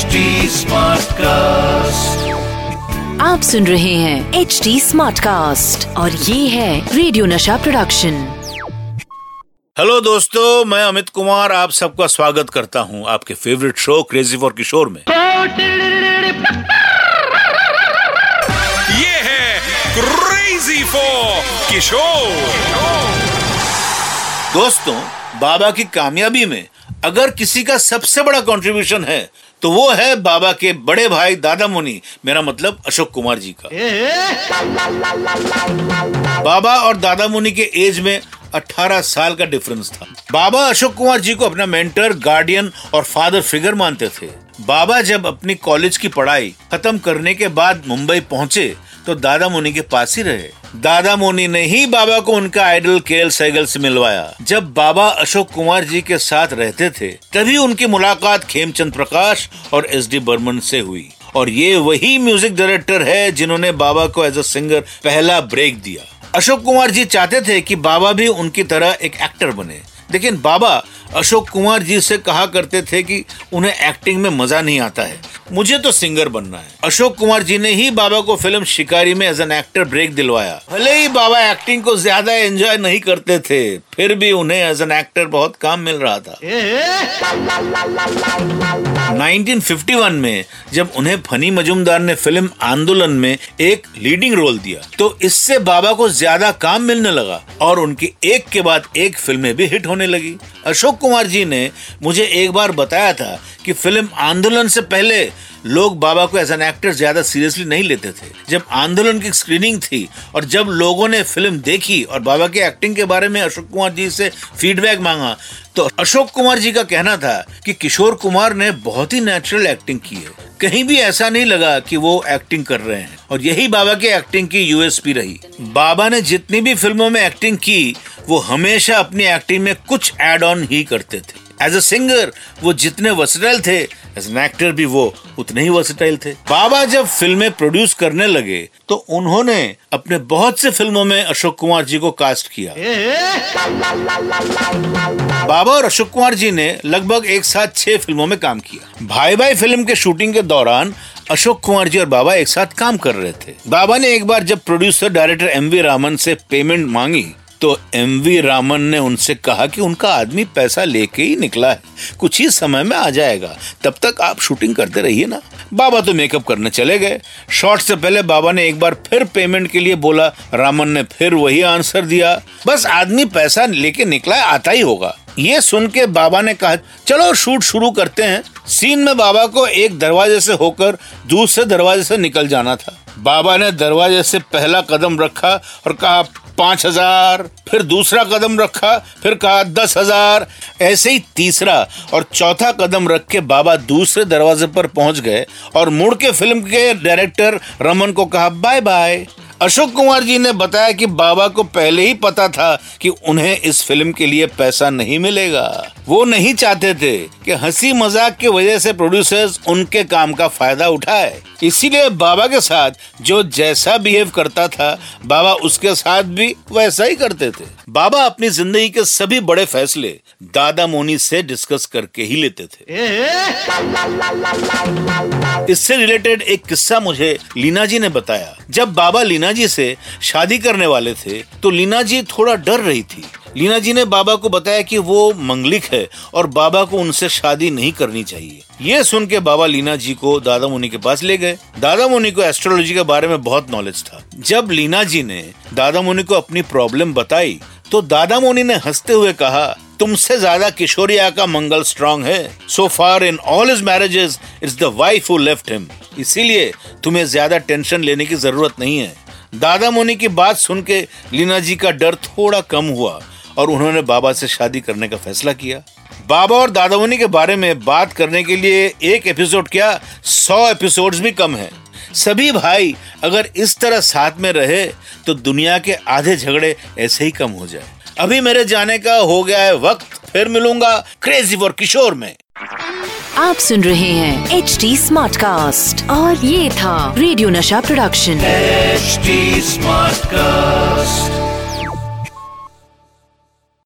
HD cast आप सुन रहे हैं एच डी स्मार्ट कास्ट और ये है रेडियो नशा प्रोडक्शन हेलो दोस्तों मैं अमित कुमार आप सबका स्वागत करता हूँ आपके favourite show crazy for Kishore में। ये है क्रेजी फॉर किशोर दोस्तों बाबा की कामयाबी में अगर किसी का सबसे बड़ा कंट्रीब्यूशन है तो वो है बाबा के बड़े भाई दादा मुनि। मेरा मतलब अशोक कुमार जी का। बाबा और दादा मुनि के एज में 18 साल का डिफरेंस था। बाबा अशोक कुमार जी को अपना मेंटर गार्डियन और फादर फिगर मानते थे। बाबा जब अपनी कॉलेज की पढ़ाई खत्म करने के बाद मुंबई पहुँचे तो दादा मुनि के पास ही रहे। दादा मुनि ने ही बाबा को उनका आइडल केएल सहगल से मिलवाया। जब बाबा अशोक कुमार जी के साथ रहते थे, तभी उनकी मुलाकात खेमचंद प्रकाश और एस डी बर्मन से हुई। और ये वही म्यूज़िक डायरेक्टर है जिन्होंने बाबा को एज अ सिंगर पहला ब्रेक दिया। अशोक कुमार जी चाहते थे कि बाबा भी उनकी तरह एक एक्टर बने। लेकिन बाबा अशोक कुमार जी से कहा करते थे कि उन्हें एक्टिंग में मज़ा नहीं आता है। मुझे तो सिंगर बनना है। अशोक कुमार जी ने ही बाबा को फ़िल्म शिकारी में एज एन एक्टर ब्रेक दिलवाया। भले ही बाबा एक्टिंग को ज़्यादा एंजॉय नहीं करते थे फिर भी उन्हें एज एन एक्टर बहुत काम मिल रहा था। 1951 में जब उन्हें फनी मजुमदार ने फ़िल्म आंदोलन में एक लीडिंग रोल दिया तो इससे बाबा को ज़्यादा काम मिलने लगा और उनकी एक के बाद एक फ़िल्में भी हिट होने लगी। अशोक कुमार जी ने मुझे एक बार बताया था कि फ़िल्म आंदोलन से पहले लोग बाबा को एज एन एक्टर ज़्यादा सीरियसली नहीं लेते थे। जब आंदोलन की स्क्रीनिंग थी और जब लोगों ने फ़िल्म देखी और बाबा की एक्टिंग के बारे में अशोक कुमार जी से फीडबैक मांगा तो अशोक कुमार जी का कहना था कि किशोर कुमार ने बहुत ही नेचुरल एक्टिंग की है। कहीं भी ऐसा नहीं लगा कि वो एक्टिंग कर रहे हैं। और यही बाबा की एक्टिंग की यूएसपी रही। बाबा ने जितनी भी फ़िल्मों में एक्टिंग की, वो हमेशा अपनी एक्टिंग में कुछ एड ऑन ही करते थे। एज अ सिंगर वो जितने वर्सटाइल थे एज एन एक्टर भी वो उतने ही वर्सटाइल थे। बाबा जब फ़िल्में प्रोड्यूस करने लगे तो उन्होंने अपने बहुत से फ़िल्मों में अशोक कुमार जी को कास्ट किया। बाबा और अशोक कुमार जी ने लगभग एक साथ छह फ़िल्मों में काम किया। भाई भाई फ़िल्म के शूटिंग के दौरान अशोक कुमार जी और बाबा एक साथ काम कर रहे थे। बाबा ने एक बार जब producer director M V Raman से पेमेंट मांगी तो एम वी रामन ने उनसे कहा कि उनका आदमी पैसा लेके ही निकला है। कुछ ही समय में आ जाएगा। तब तक आप शूटिंग करते रहिए ना। बाबा तो मेकअप करने चले गए। शॉट से पहले बाबा ने एक बार फिर पेमेंट के लिए बोला। रामन ने फिर वही आंसर दिया। बस आदमी पैसा लेके निकला है, आता ही होगा। ये सुन के बाबा ने कहा, चलो शूट शुरू करते हैं। सीन में बाबा को एक दरवाजे से होकर दूसरे दरवाजे से निकल जाना था। बाबा ने दरवाजे से पहला कदम रखा और कहा पाँच हज़ार, फिर दूसरा कदम रखा, फिर कहा दस हज़ार, ऐसे ही तीसरा और चौथा कदम रख के बाबा दूसरे दरवाजे पर पहुँच गए और मुड़ के फ़िल्म के डायरेक्टर रमन को कहा, बाय बाय। अशोक कुमार जी ने बताया कि बाबा को पहले ही पता था कि उन्हें इस फ़िल्म के लिए पैसा नहीं मिलेगा। वो नहीं चाहते थे कि हँसी मज़ाक की वजह से प्रोड्यूसर्स उनके काम का फ़ायदा उठाए। इसीलिए बाबा के साथ जो जैसा बिहेव करता था, बाबा उसके साथ भी वैसा ही करते थे। बाबा अपनी ज़िंदगी के सभी बड़े फैसले दादा मोनी से डिस्कस करके ही लेते थे। इससे रिलेटेड एक किस्सा मुझे लीना जी ने बताया। जब बाबा लीना जी से शादी करने वाले थे तो लीना जी थोड़ा डर रही थी। लीना जी ने बाबा को बताया कि वो मंगलिक है और बाबा को उनसे शादी नहीं करनी चाहिए। ये सुन के बाबा लीना जी को दादा मुनि के पास ले गए। दादा मुनि को एस्ट्रोलॉजी के बारे में बहुत नॉलेज था। जब लीना जी ने दादा मुनि को अपनी प्रॉब्लम बताई तो दादा मुनि ने हँसते हुए कहा, तुमसे ज़्यादा किशोरिया का मंगल स्ट्रांग है। So far in all his marriages is the wife who left him इसीलिए तुम्हें ज़्यादा टेंशन लेने की ज़रूरत नहीं है। दादा मुनि की बात सुन के लीना जी का डर थोड़ा कम हुआ। और उन्होंने बाबा से शादी करने का फैसला किया। बाबा और दादा मुनि के बारे में बात करने के लिए एक एपिसोड क्या? सौ एपिसोड्स भी कम है। सभी भाई अगर इस तरह साथ में रहे तो दुनिया के आधे झगड़े ऐसे ही कम हो जाए। अभी मेरे जाने का हो गया है वक्त फिर मिलूँगा क्रेजी फॉर किशोर में। आप सुन रहे हैं एच डी स्मार्ट कास्ट और ये था रेडियो नशा प्रोडक्शन एचडी स्मार्ट Smartcast.